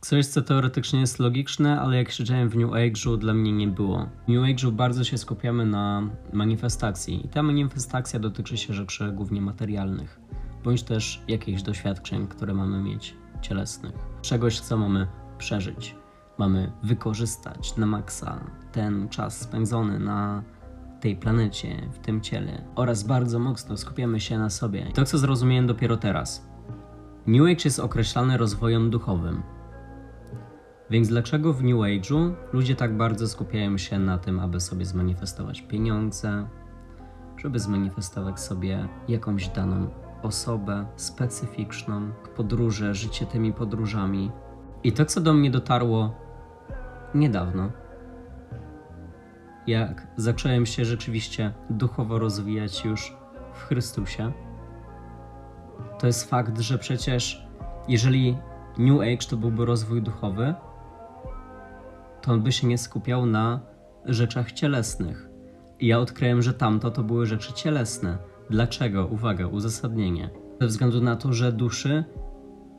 Coś, co teoretycznie jest logiczne, ale jak siedziałem w New Age'u, dla mnie nie było. W New Age'u bardzo się skupiamy na manifestacji i ta manifestacja dotyczy się rzeczy głównie materialnych, bądź też jakichś doświadczeń, które mamy mieć cielesnych. Czegoś, co mamy przeżyć. Mamy wykorzystać na maksa ten czas spędzony na tej planecie, w tym ciele oraz bardzo mocno skupiamy się na sobie. To, co zrozumiałem dopiero teraz. New Age jest określany rozwojem duchowym. Więc dlaczego w New Age'u ludzie tak bardzo skupiają się na tym, aby sobie zmanifestować pieniądze, żeby zmanifestować sobie jakąś daną osobę specyficzną, podróże, życie tymi podróżami. I to, co do mnie dotarło niedawno, jak zacząłem się rzeczywiście duchowo rozwijać już w Chrystusie, to jest fakt, że przecież jeżeli New Age to byłby rozwój duchowy, to on by się nie skupiał na rzeczach cielesnych. I ja odkryłem, że tamto to były rzeczy cielesne. Dlaczego? Uwaga, uzasadnienie. Ze względu na to, że duszy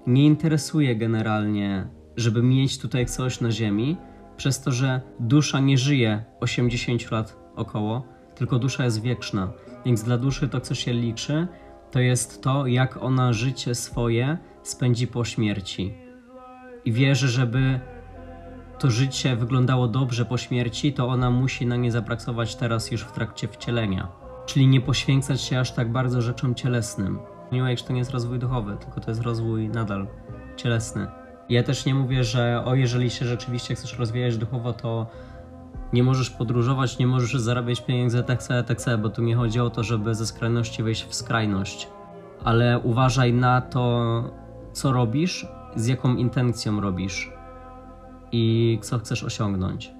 nie interesuje generalnie, żeby mieć tutaj coś na ziemi, przez to, że dusza nie żyje 80 lat około, tylko dusza jest wieczna. Więc dla duszy to, co się liczy, to jest to, jak ona życie swoje spędzi po śmierci. I wierzy, żeby to życie wyglądało dobrze po śmierci, to ona musi na nie zapracować teraz już w trakcie wcielenia. Czyli nie poświęcać się aż tak bardzo rzeczom cielesnym. New Age to nie jest rozwój duchowy, tylko to jest rozwój nadal cielesny. Ja też nie mówię, że o, jeżeli się rzeczywiście chcesz rozwijać duchowo, to nie możesz podróżować, nie możesz zarabiać pieniędzy, tak se, tak se, bo tu nie chodzi o to, żeby ze skrajności wejść w skrajność. Ale uważaj na to, co robisz, z jaką intencją robisz i co chcesz osiągnąć.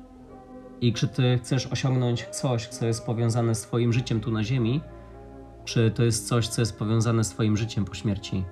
I czy ty chcesz osiągnąć coś, co jest powiązane z twoim życiem tu na ziemi, czy to jest coś, co jest powiązane z twoim życiem po śmierci.